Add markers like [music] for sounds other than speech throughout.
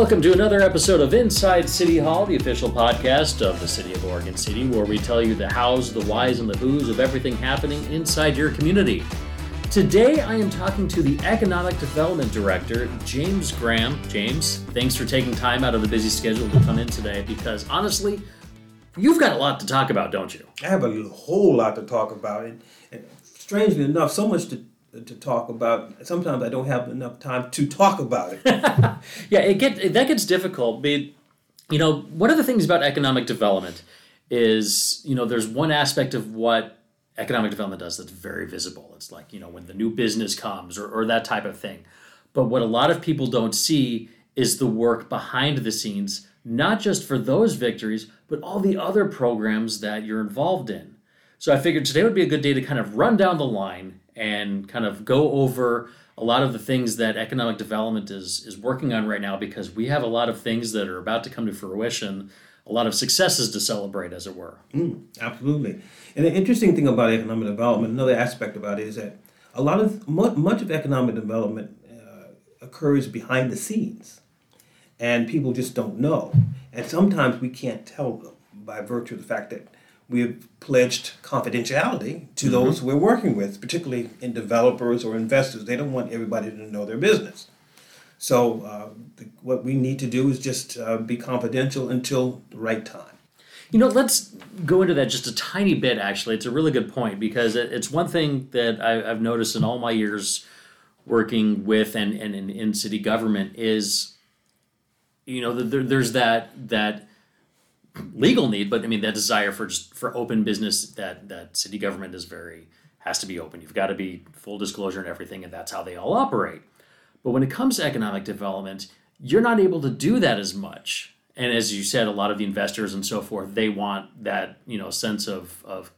Welcome to another episode of Inside City Hall, the official podcast of the City of Oregon City, where we tell you the hows, the whys, and the whos of everything happening inside your community. Today, I am talking to the Economic Development Director, James Graham. James, thanks for taking time out of the busy schedule to come in today because honestly, you've got a lot to talk about, don't you? I have a whole lot to talk about, and, and strangely enough, so much to to talk about. Sometimes I don't have enough time to talk about it. [laughs] yeah, it get that gets difficult. But you know, one of the things about economic development is you know there's one aspect of what economic development does that's very visible. It's like you know when the new business comes or, or that type of thing. But what a lot of people don't see is the work behind the scenes, not just for those victories, but all the other programs that you're involved in. So I figured today would be a good day to kind of run down the line and kind of go over a lot of the things that economic development is is working on right now because we have a lot of things that are about to come to fruition a lot of successes to celebrate as it were. Mm, absolutely. And the interesting thing about economic development another aspect about it is that a lot of much of economic development uh, occurs behind the scenes and people just don't know. And sometimes we can't tell them by virtue of the fact that we have pledged confidentiality to mm-hmm. those we're working with, particularly in developers or investors. They don't want everybody to know their business. So, uh, the, what we need to do is just uh, be confidential until the right time. You know, let's go into that just a tiny bit, actually. It's a really good point because it's one thing that I, have noticed in all my years working with and, and in, in city government is, you know, there, there's that, that legal need, but I mean that desire for just for open business that that city government is very has to be open. You've got to be full disclosure and everything, and that's how they all operate. But when it comes to economic development, you're not able to do that as much. And as you said, a lot of the investors and so forth, they want that you know sense of of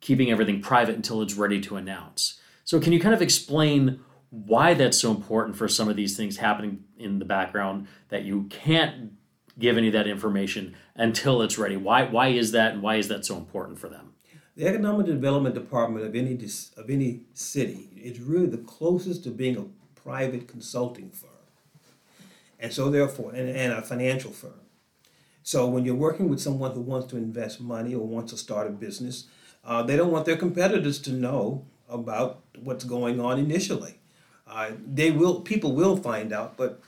keeping everything private until it's ready to announce. So can you kind of explain why that's so important for some of these things happening in the background that you can't give any of that information until it's ready. Why why is that, and why is that so important for them? The economic development department of any of any city is really the closest to being a private consulting firm, and so therefore, and, and a financial firm. So when you're working with someone who wants to invest money or wants to start a business, uh, they don't want their competitors to know about what's going on initially. Uh, they will people will find out, but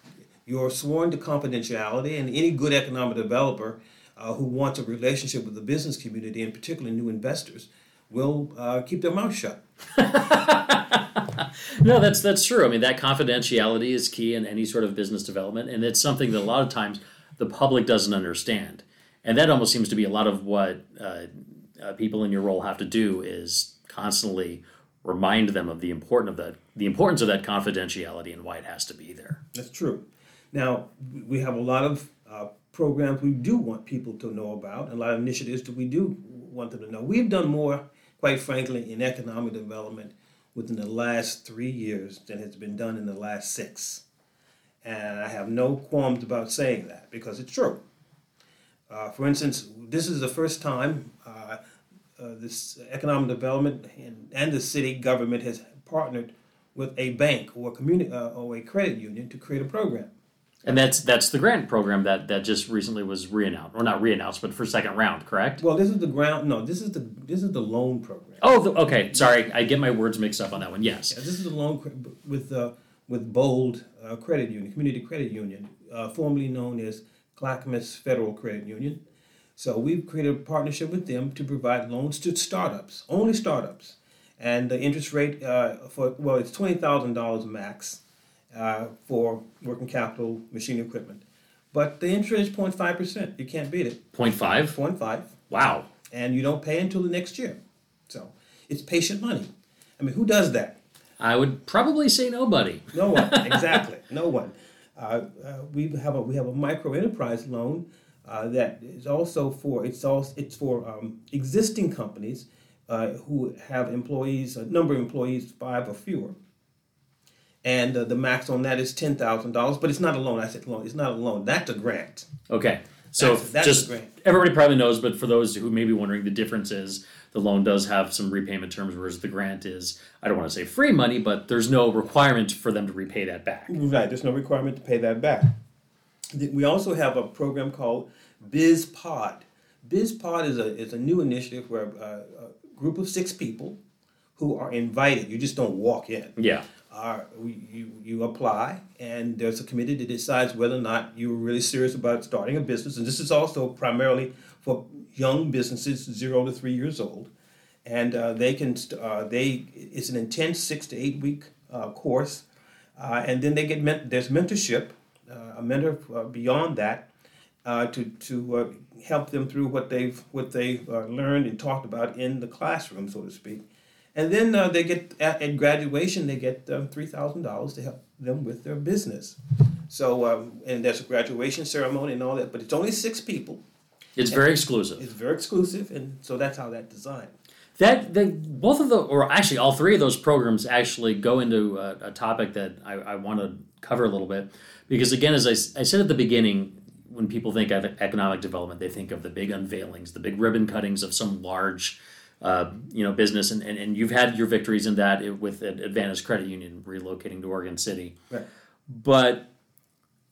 you're sworn to confidentiality, and any good economic developer uh, who wants a relationship with the business community, and particularly new investors, will uh, keep their mouth shut. [laughs] no, that's that's true. I mean, that confidentiality is key in any sort of business development, and it's something that a lot of times the public doesn't understand, and that almost seems to be a lot of what uh, uh people in your role have to do is constantly remind them of the important of that the importance of that confidentiality and why it has to be there. That's true. Now, we have a lot of uh, programs we do want people to know about, a lot of initiatives that we do want them to know. We've done more, quite frankly, in economic development within the last three years than has been done in the last six. And I have no qualms about saying that because it's true. Uh, for instance, this is the first time uh, uh, this economic development and, and, the city government has partnered with a bank or uh, or a credit union to create a program. And that's that's the grant program that that just recently was reannounced, or not reannounced, but for second round, correct? Well, this is the ground. No, this is the this is the loan program. Oh, the, okay. Sorry, I get my words mixed up on that one. Yes. Yeah, this is the loan with uh, with Bold uh, Credit Union, Community Credit Union, uh, formerly known as Clackamas Federal Credit Union. So we've created a partnership with them to provide loans to startups, only startups, and the interest rate uh, for well, it's twenty thousand dollars max uh, for working capital machine equipment. But the interest is 0.5%. You can't beat it. 0.5? 0.5. Wow. And you don't pay until the next year. So it's patient money. I mean, who does that? I would probably say nobody. No one, [laughs] exactly. no one. Uh, uh, we have a we have a micro enterprise loan uh, that is also for it's also it's for um, existing companies uh, who have employees a number of employees five or fewer and uh, the max on that is ten thousand dollars. But it's not a loan. I said loan. It's not a loan. That's a grant. Okay. So that's, that's just everybody probably knows, but for those who may be wondering, the difference is the loan does have some repayment terms, whereas the grant is I don't want to say free money, but there's no requirement for them to repay that back. Right. There's no requirement to pay that back. We also have a program called BizPod. BizPod is a, is a new initiative where a, a group of six people who are invited, you just don't walk in. Yeah. Are, you, you apply, and there's a committee that decides whether or not you're really serious about starting a business. And this is also primarily for young businesses, zero to three years old. And uh, they can, uh, they, it's an intense six to eight week uh, course. Uh, and then they get, men- there's mentorship, uh, a mentor uh, beyond that to, to help them through what they've, what they learned and talked about in the classroom, so to speak. And then uh, they get at, at, graduation they get um, three thousand dollars to help them with their business. So um, and there's a graduation ceremony and all that, but it's only six people. It's very exclusive. It's very exclusive, and so that's how that designed. That the both of the or actually all three of those programs actually go into a, a topic that I, I want to cover a little bit because again, as I, I said at the beginning, when people think of economic development, they think of the big unveilings, the big ribbon cuttings of some large uh, you know business and, and, and you've had your victories in that with Advantis Credit Union relocating to Oregon City. Right. But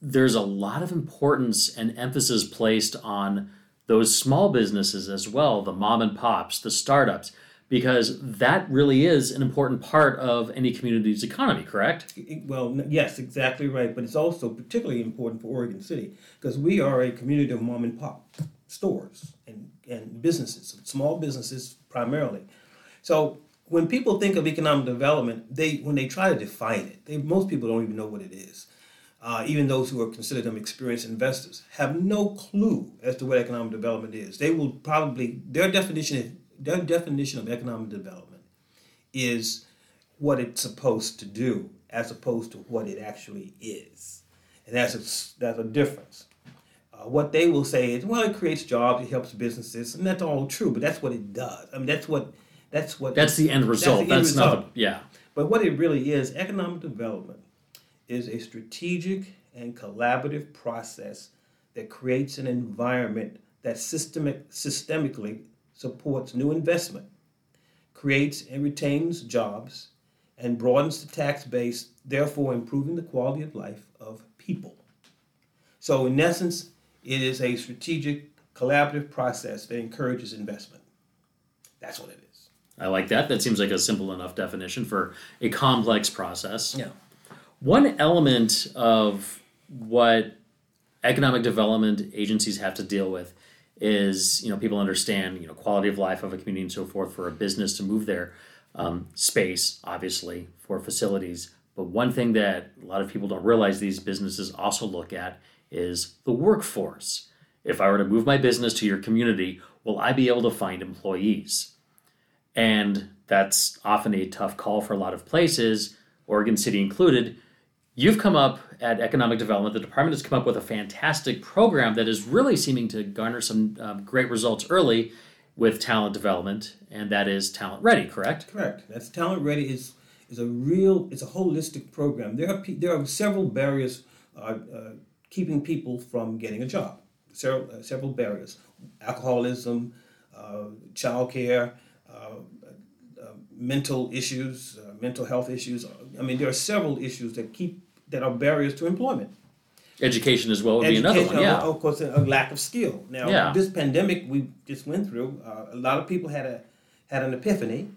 there's a lot of importance and emphasis placed on those small businesses as well, the mom and pops, the startups, because that really is an important part of any community's economy, correct? Well, yes, exactly right. But it's also particularly important for Oregon City because we are a community of mom and pop stores and, and businesses, small businesses primarily. So when people think of economic development, they when they try to define it, they, most people don't even know what it is. Uh, even those who are considered them experienced investors have no clue as to what economic development is. They will probably their definition their definition of economic development is what it's supposed to do as opposed to what it actually is, and that's a, that's a difference. Uh, what they will say is, well, it creates jobs, it helps businesses, and that's all true. But that's what it does. I mean, that's what that's what that's the end result. That's, the end that's result. not yeah. But what it really is, economic development is a strategic and collaborative process that creates an environment that systemic, systemically supports new investment, creates and retains jobs, and broadens the tax base, therefore improving the quality of life of people. So, in essence, it is a strategic, collaborative process that encourages investment. That's what it is. I like that. That seems like a simple enough definition for a complex process. Yeah. One element of what economic development agencies have to deal with is, you know, people understand, you know, quality of life of a community and so forth for a business to move there. Um, space, obviously, for facilities. But one thing that a lot of people don't realize these businesses also look at is the workforce. If I were to move my business to your community, will I be able to find employees? And that's often a tough call for a lot of places, Oregon City included. You've come up at Economic Development, the department has come up with a fantastic program that is really seeming to garner some um, great results early with talent development, and that is Talent Ready, correct? Correct. That's Talent Ready is is a real, it's a holistic program. There are there are several barriers uh, uh, keeping people from getting a job. Several, uh, several barriers alcoholism, uh, childcare, uh, uh, mental issues, uh, mental health issues. I mean, there are several issues that keep that are barriers to employment. Education as well would Education, be another one. Yeah, of course, a lack of skill. Now, yeah. this pandemic we just went through, uh, a lot of people had a had an epiphany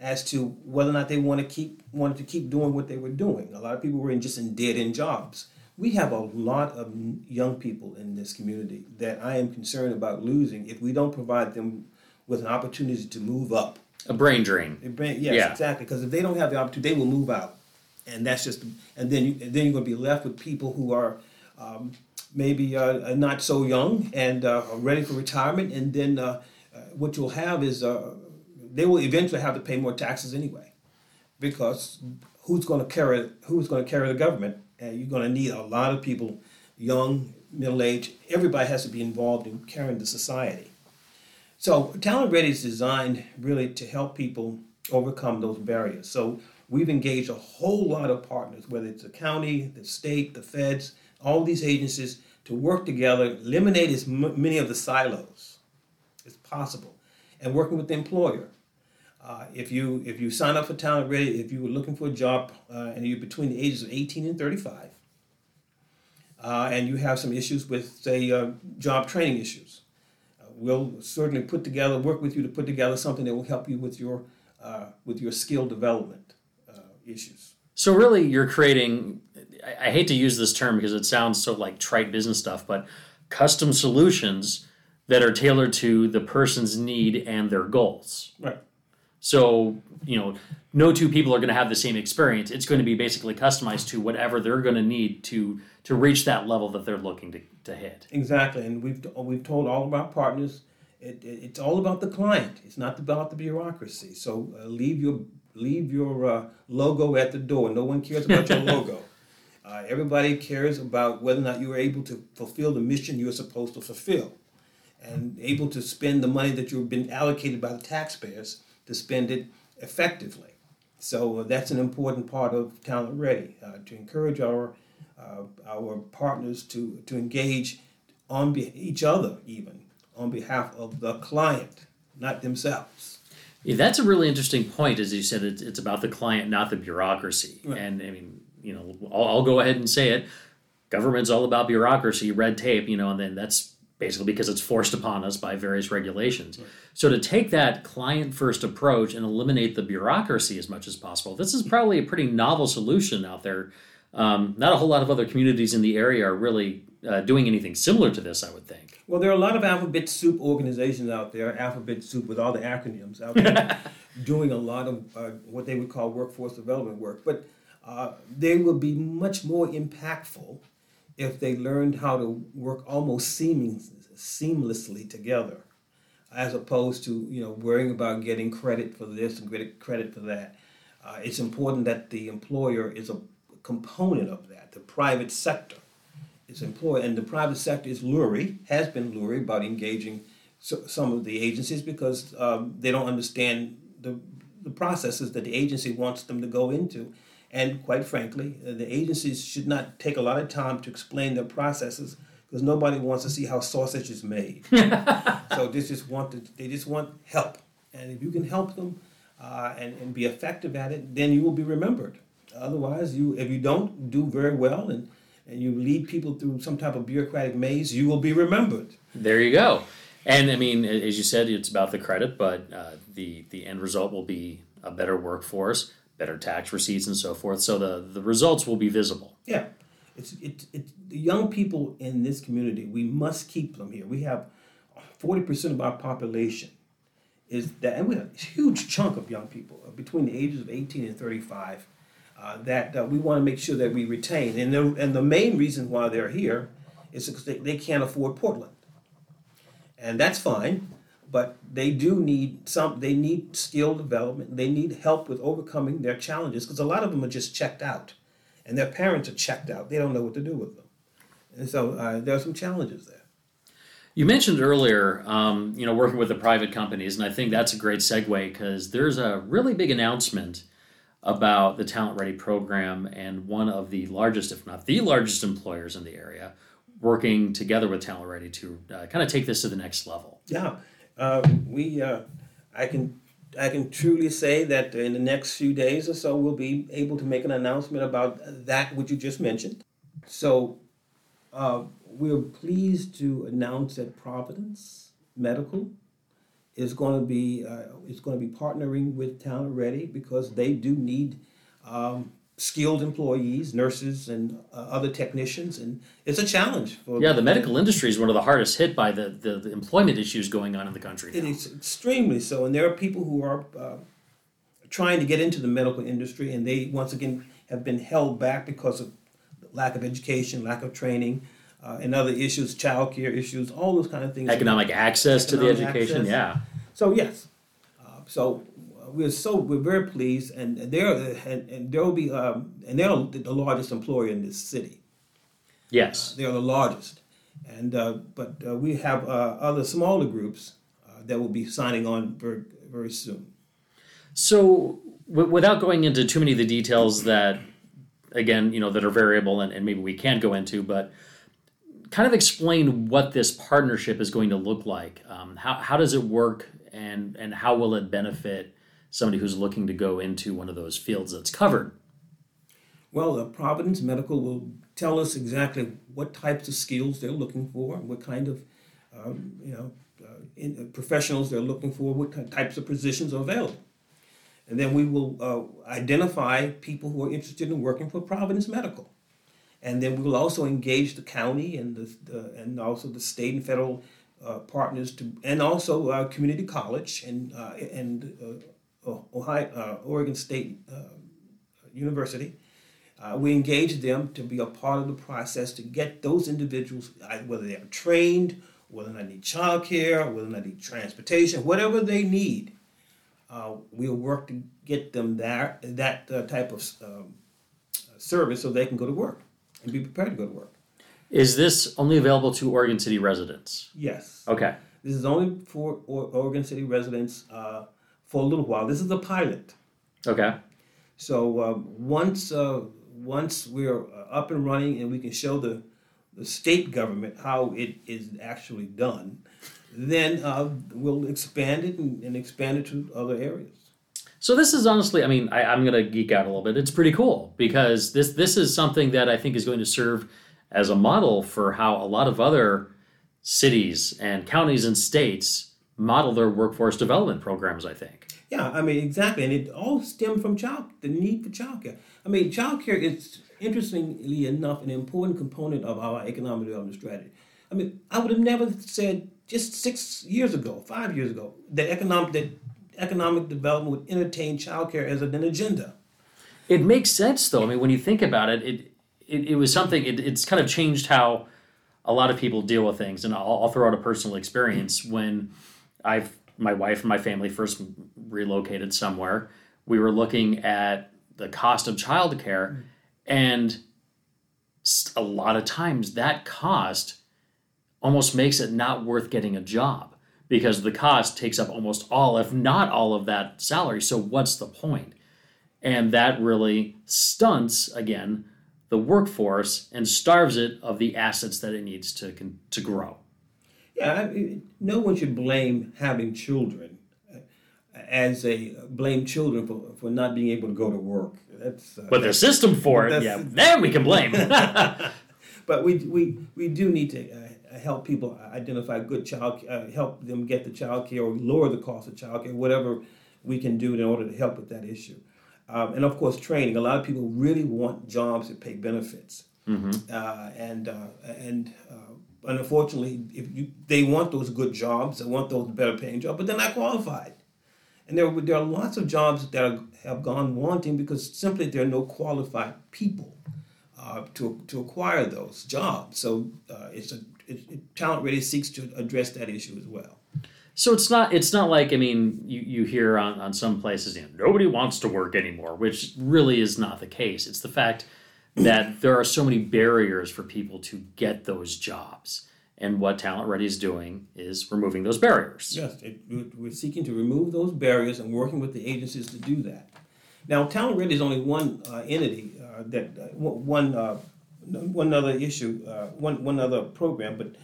as to whether or not they want to keep wanted to keep doing what they were doing. A lot of people were in just in dead end jobs we have a lot of young people in this community that I am concerned about losing if we don't provide them with an opportunity to move up. A brain drain. A brain, yes, yeah. exactly. Because if they don't have the opportunity, they will move out, and that's just. And then you, and then you're going to be left with people who are um, maybe uh, not so young and uh, are ready for retirement, and then uh, uh what you'll have is uh, they will eventually have to pay more taxes anyway, because who's going to carry who's going to carry the government and you're going to need a lot of people, young, middle aged. Everybody has to be involved in carrying the society. So Talent Ready is designed really to help people overcome those barriers. So we've engaged a whole lot of partners, whether it's the county, the state, the feds, all these agencies, to work together, eliminate as m- many of the silos as possible, and working with the employer. Uh, if you if you sign up for Talent Ready, if you were looking for a job uh, and you're between the ages of 18 and 35, uh, and you have some issues with, say, uh, job training issues. Uh, we'll certainly put together, work with you to put together something that will help you with your uh, with your skill development uh, issues. So really, you're creating. I, I hate to use this term because it sounds so like trite business stuff, but custom solutions that are tailored to the person's need and their goals. Right. So, you know, no two people are going to have the same experience. It's going to be basically customized to whatever they're going to need to to reach that level that they're looking to, to hit. Exactly, and we've we've told all of our partners it, it, it's all about the client. It's not about the bureaucracy. So uh, leave your leave your uh, logo at the door. No one cares about your [laughs] logo. Uh, everybody cares about whether or not you are able to fulfill the mission you are supposed to fulfill, and able to spend the money that you've been allocated by the taxpayers to spend it effectively. So uh, that's an important part of Talent Ready uh, to encourage our uh, our partners to to engage on be- each other even on behalf of the client, not themselves. Yeah, that's a really interesting point. As you said, it's, it's about the client, not the bureaucracy. Right. And I mean, you know, I'll, I'll go ahead and say it. Government's all about bureaucracy, red tape, you know, and then that's basically because it's forced upon us by various regulations. Right. So to take that client first approach and eliminate the bureaucracy as much as possible, this is probably a pretty novel solution out there. Um, not a whole lot of other communities in the area are really uh, doing anything similar to this, I would think. Well, there are a lot of alphabet soup organizations out there, alphabet soup with all the acronyms out there, [laughs] doing a lot of uh, what they would call workforce development work. But uh, they would be much more impactful if they learned how to work almost seaming, seamlessly together, as opposed to you know worrying about getting credit for this and credit for that. Uh, it's important that the employer is a component of that, the private sector is employed, and the private sector is leery, has been leery about engaging so, some of the agencies because um, they don't understand the, the processes that the agency wants them to go into. And quite frankly, uh, the agencies should not take a lot of time to explain their processes because nobody wants to see how sausage is made. [laughs] so they just want to, they just want help, and if you can help them uh, and, and be effective at it, then you will be remembered. Otherwise, you if you don't do very well and and you lead people through some type of bureaucratic maze, you will be remembered. There you go. And I mean, as you said, it's about the credit, but uh, the the end result will be a better workforce, better tax receipts, and so forth. So the the results will be visible. Yeah, it's it, it the young people in this community. We must keep them here. We have forty percent of our population is that, and we have a huge chunk of young people uh, between the ages of eighteen and thirty five uh, that we want to make sure that we retain. And the, and the main reason why they're here is because they, they can't afford Portland. And that's fine, but they do need some, they need skill development. They need help with overcoming their challenges because a lot of them are just checked out. And their parents are checked out. They don't know what to do with them. And so uh, there are some challenges there. You mentioned earlier, um, you know, working with the private companies, and I think that's a great segue because there's a really big announcement about the Talent Ready program and one of the largest, if not the largest, employers in the area working together with Talent Ready to uh, kind of take this to the next level. Yeah, uh, we uh, I can I can truly say that in the next few days or so we'll be able to make an announcement about that which you just mentioned. So uh, we're pleased to announce that Providence Medical is going to be uh, is going to be partnering with Talent Ready because they do need um, skilled employees, nurses, and uh, other technicians, and it's a challenge. For yeah, the medical industry is one of the hardest hit by the, the, the employment issues going on in the country. It is extremely so, and there are people who are uh, trying to get into the medical industry, and they once again have been held back because of lack of education, lack of training uh, and other issues, child care issues, all those kind of things. Economic access economic to the education, access. yeah. So yes, uh, so we're so we're very pleased, and they're and, and there will be um, and they're the largest employer in this city. Yes, uh, they are the largest, and uh, but uh, we have other smaller groups that will be signing on very very soon. So, w- without going into too many of the details that, again, you know, that are variable and, and maybe we can't go into, but kind of explain what this partnership is going to look like. Um, how, how does it work and, and how will it benefit somebody who's looking to go into one of those fields that's covered? Well, uh, Providence Medical will tell us exactly what types of skills they're looking for, what kind of um, you know uh, in, uh, professionals they're looking for, what kind, types of positions are available. And then we will uh, identify people who are interested in working for Providence Medical. And then we will also engage the county and the, the and also the state and federal uh, partners to, and also uh, community college and uh, and Ohio, Oregon State University uh, we engage them to be a part of the process to get those individuals, whether they are trained, whether they need childcare, whether they need transportation, whatever they need, uh, we'll work to get them there, that uh, type of um, service so they can go to work and be prepared to go to work. Is this only available to Oregon City residents? Yes. Okay. This is only for Oregon City residents uh, for a little while. This is a pilot. Okay. So um, once uh, once we're up and running and we can show the, the state government how it is actually done, then uh, we'll expand it and, and, expand it to other areas. So this is honestly, I mean, I, I'm going to geek out a little bit. It's pretty cool because this this is something that I think is going to serve as a model for how a lot of other cities and counties and states model their workforce development programs. I think. Yeah, I mean exactly, and it all stemmed from child the need for childcare. I mean, childcare is interestingly enough an important component of our economic development strategy. I mean, I would have never said just six years ago, five years ago, that economic that economic development would entertain childcare as an agenda. It makes sense, though. I mean, when you think about it, it it, it was something. It, it's kind of changed how a lot of people deal with things, and I'll, I'll throw out a personal experience when I've my wife and my family first relocated somewhere, we were looking at the cost of childcare, mm. and a lot of times that cost almost makes it not worth getting a job because the cost takes up almost all, if not all, of that salary. So what's the point? And that really stunts again the workforce and starves it of the assets that it needs to to grow. Yeah, I mean, no one should blame having children uh, as a blame children for, for not being able to go to work. That's uh, but the system for it, yeah, then we can blame. [laughs] [laughs] but we, we, we do need to uh, help people identify good child, uh, help them get the child care or lower the cost of child care, whatever we can do in order to help with that issue. Um, and of course, training. A lot of people really want jobs that pay benefits. Mm-hmm. Uh, and uh, and and unfortunately, if you they want those good jobs, they want those better paying jobs, but they're not qualified. And there, there are lots of jobs that are, have gone wanting because simply there are no qualified people uh, to, to acquire those jobs. So uh, it's a it, Talent Ready seeks to address that issue as well. So it's not it's not like I mean you, you hear on, on some places you know, nobody wants to work anymore, which really is not the case. It's the fact that there are so many barriers for people to get those jobs. And what Talent Ready is doing is removing those barriers. Yes, it, we're seeking to remove those barriers and working with the agencies to do that. Now, Talent Ready is only one uh, entity uh, that uh, one uh, one other issue, uh, one one other program, but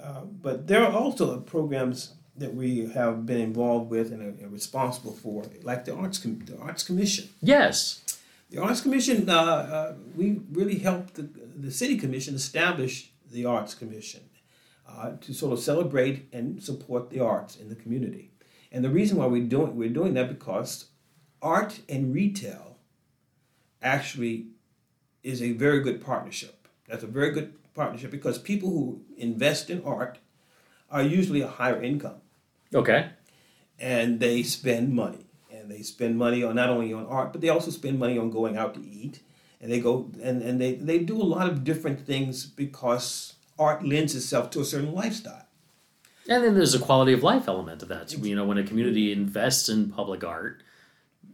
uh, but there are also programs that we have been involved with and are, responsible for, like the Arts Com- the Arts Commission. Yes. The Arts Commission, uh, uh, we really helped the, the City Commission establish the Arts Commission uh, to sort of celebrate and support the arts in the community. And the reason why we're doing, we're doing that because art and retail actually is a very good partnership. That's a very good partnership because people who invest in art are usually a higher income. Okay. And they spend money and they spend money on not only on art, but they also spend money on going out to eat, and they go and, and they, they do a lot of different things because art lends itself to a certain lifestyle. And then there's a quality of life element of that. You know, when a community invests in public art,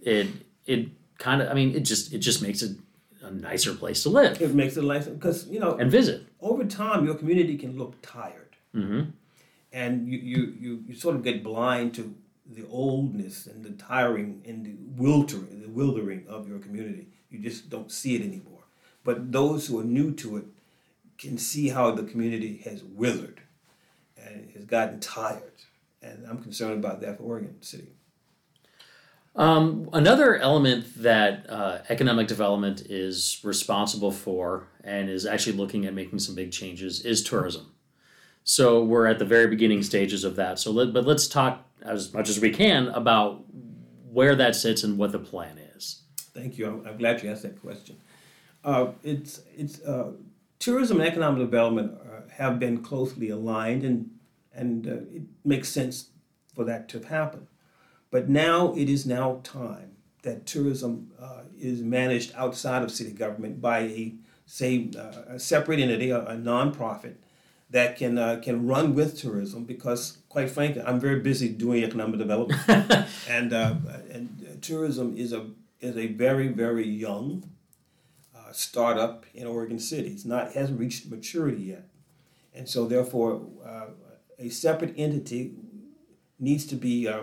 it it kind of I mean it just it just makes it a nicer place to live. It makes it nicer because you know and visit. Over time, your community can look tired, mm-hmm. and you, you you you sort of get blind to the oldness and the tiring and the wildering, the wildering of your community. You just don't see it anymore. But those who are new to it can see how the community has withered and has gotten tired. And I'm concerned about that for Oregon City. Um, another element that uh, economic development is responsible for and is actually looking at making some big changes is tourism. So we're at the very beginning stages of that. So, let, but let's talk as much as we can about where that sits and what the plan is. Thank you. I'm, I'm glad you asked that question. Uh, it's it's uh, tourism and economic development uh, have been closely aligned, and and uh, it makes sense for that to happen. But now it is now time that tourism uh, is managed outside of city government by a say uh, a separate entity, a, a nonprofit that can uh, can run with tourism because quite frankly I'm very busy doing economic development. [laughs] And uh, and tourism is a is a very very young uh, startup in Oregon City. It's not hasn't reached maturity yet. And so therefore uh, a separate entity needs to be uh,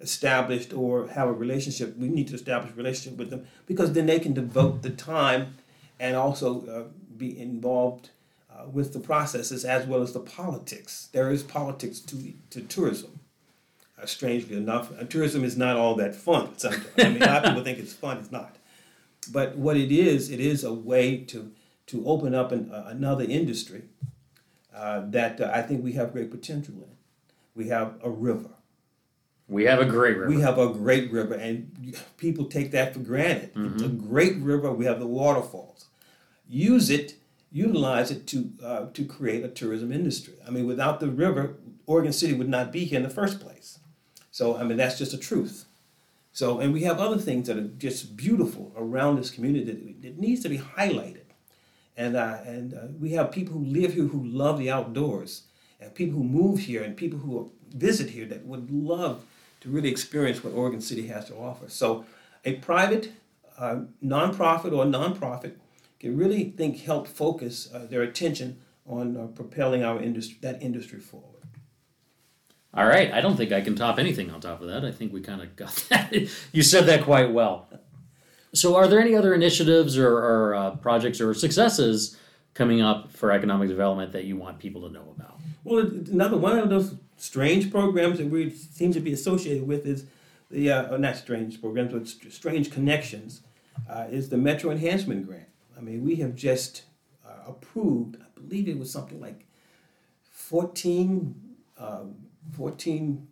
established or have a relationship. We need to establish a relationship with them because then they can devote the time and also uh, be involved uh, with the processes as well as the politics. There is politics to, to tourism. Uh, strangely enough, uh, tourism is not all that fun. Sometimes. I mean, a lot of people think it's fun. It's not. But what it is, it is a way to to open up an, uh, another industry uh, that uh, I think we have great potential in. We have a river. We have a great river. We have a great river, and people take that for granted. Mm-hmm. It's a great river. We have the waterfalls. Use it utilize it to uh, to create a tourism industry. I mean, without the river, Oregon City would not be here in the first place. So I mean, that's just a truth. So, and we have other things that are just beautiful around this community that, that needs to be highlighted. And uh, and uh, we have people who live here who love the outdoors, and people who move here, and people who visit here that would love to really experience what Oregon City has to offer. So, a private, uh, nonprofit or nonprofit can really think help focus uh, their attention on uh, propelling our industry that industry forward. All right, I don't think I can top anything on top of that. I think we kind of got [laughs] that. you said that quite well. So, are there any other initiatives or, or uh, projects or successes coming up for economic development that you want people to know about? Well, another one of those strange programs that we seem to be associated with is the uh, not strange programs, but strange connections, uh, is the Metro Enhancement Grant. I mean, we have just uh, approved, I believe it was something like 14, um, 14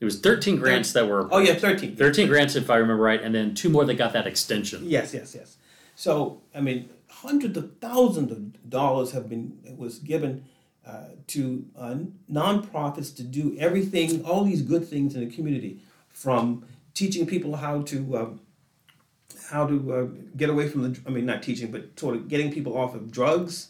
it was 13 grants that were. Oh, yeah, 13. 13 grants, if I remember right, and then two more that got that extension. Yes, yes, yes. So, I mean, hundreds of thousands of dollars have been, was given uh, to uh, nonprofits to do everything, all these good things in the community, from teaching people how to um, how to uh, get away from the, I mean, not teaching, but sort of getting people off of drugs,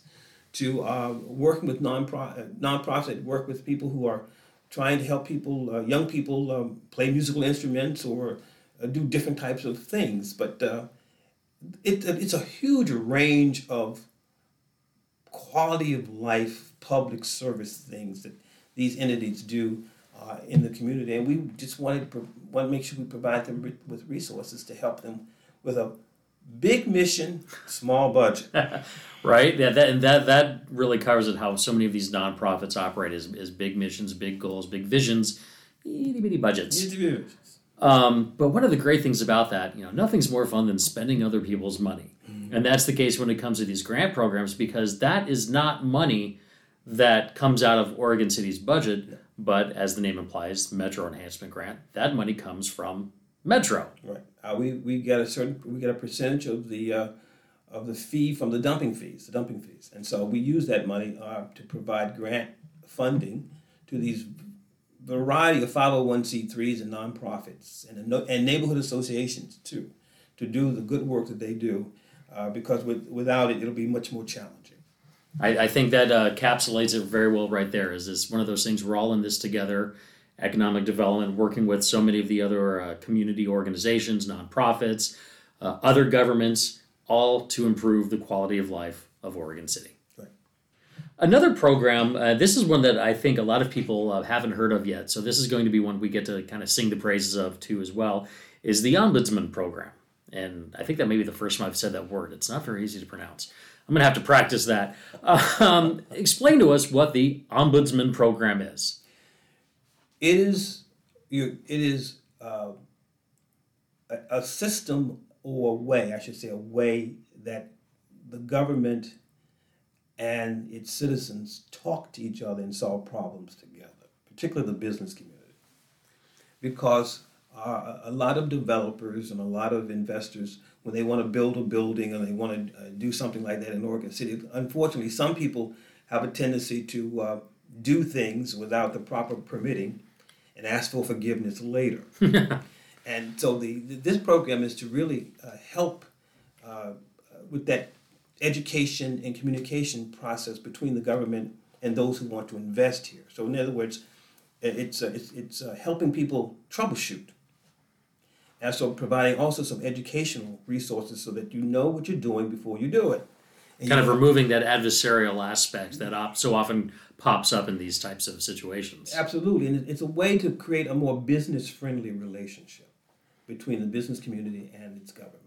to uh, working with non-pro, uh, nonprofits work with people who are trying to help people, uh, young people, um, play musical instruments or uh, do different types of things. But uh, it, it's a huge range of quality of life, public service things that these entities do uh, in the community, and we just wanted want to make sure we provide them with resources to help them with a big mission, small budget. [laughs] right. Yeah. That and that that really covers it. How so many of these nonprofits operate is, is big missions, big goals, big visions, itty bitty budgets. Um, but one of the great things about that, you know, nothing's more fun than spending other people's money, mm-hmm. and that's the case when it comes to these grant programs because that is not money that comes out of Oregon City's budget, but as the name implies, Metro Enhancement Grant, that money comes from Metro. Right. Uh, we we get a certain we get a percentage of the uh, of the fee from the dumping fees, the dumping fees, and so we use that money uh, to provide grant funding to these variety of 501c3s and nonprofits and and neighborhood associations too, to do the good work that they do, uh, because with, without it, it'll be much more challenging. I, I think that uh, encapsulates it very well right there. Is this one of those things we're all in this together? Economic development, working with so many of the other uh, community organizations, nonprofits, uh, other governments, all to improve the quality of life of Oregon City. Another program, uh, this is one that I think a lot of people uh, haven't heard of yet, so this is going to be one we get to kind of sing the praises of too as well, is the Ombudsman Program. And I think that may be the first time I've said that word. It's not very easy to pronounce. I'm going to have to practice that. [laughs] Um, explain to us what the Ombudsman Program is it is you it is uh, a, a system or a way, I should say, a way that the government and its citizens talk to each other and solve problems together, particularly the business community. Because uh, a lot of developers and a lot of investors, when they want to build a building or they want to uh, do something like that in Oregon City, unfortunately, some people have a tendency to uh, do things without the proper permitting and ask for forgiveness later. [laughs] and so the, this program is to really uh, help uh, with that education and communication process between the government and those who want to invest here. So in other words, it's uh, it's, it's uh, helping people troubleshoot. And so providing also some educational resources so that you know what you're doing before you do it. And kind of removing that adversarial aspect that op- so often pops up in these types of situations. Absolutely, and it's a way to create a more business-friendly relationship between the business community and its government.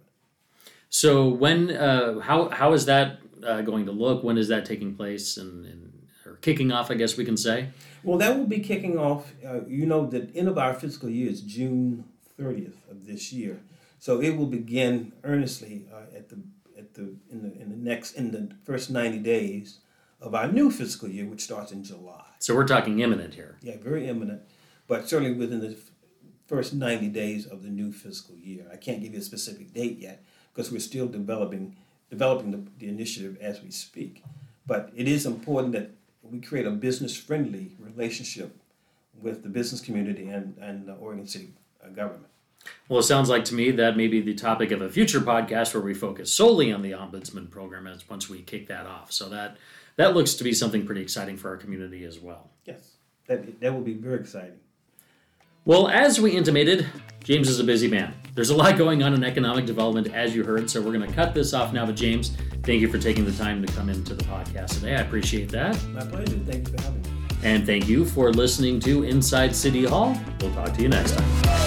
So when uh, how how is that uh, going to look? When is that taking place and, and, or kicking off? I guess we can say. Well, that will be kicking off. Uh, you know, the end of our fiscal year is June thirtieth of this year, so it will begin earnestly uh, at the at the in the in the next in the first ninety days of our new fiscal year, which starts in July. So we're talking imminent here. Yeah, very imminent, but certainly within the first ninety days of the new fiscal year. I can't give you a specific date yet because we're still developing developing the, the initiative as we speak. But it is important that we create a business friendly relationship with the business community and, and the Oregon City uh, government. Well, it sounds like to me that may be the topic of a future podcast where we focus solely on the ombudsman program as once we kick that off. So that that looks to be something pretty exciting for our community as well. Yes, that that will be very exciting. Well, as we intimated, James is a busy man. There's a lot going on in economic development, as you heard, so we're going to cut this off now. But, James, thank you for taking the time to come into the podcast today. I appreciate that. My pleasure. Thank you for having me. And thank you for listening to Inside City Hall. We'll talk to you next time.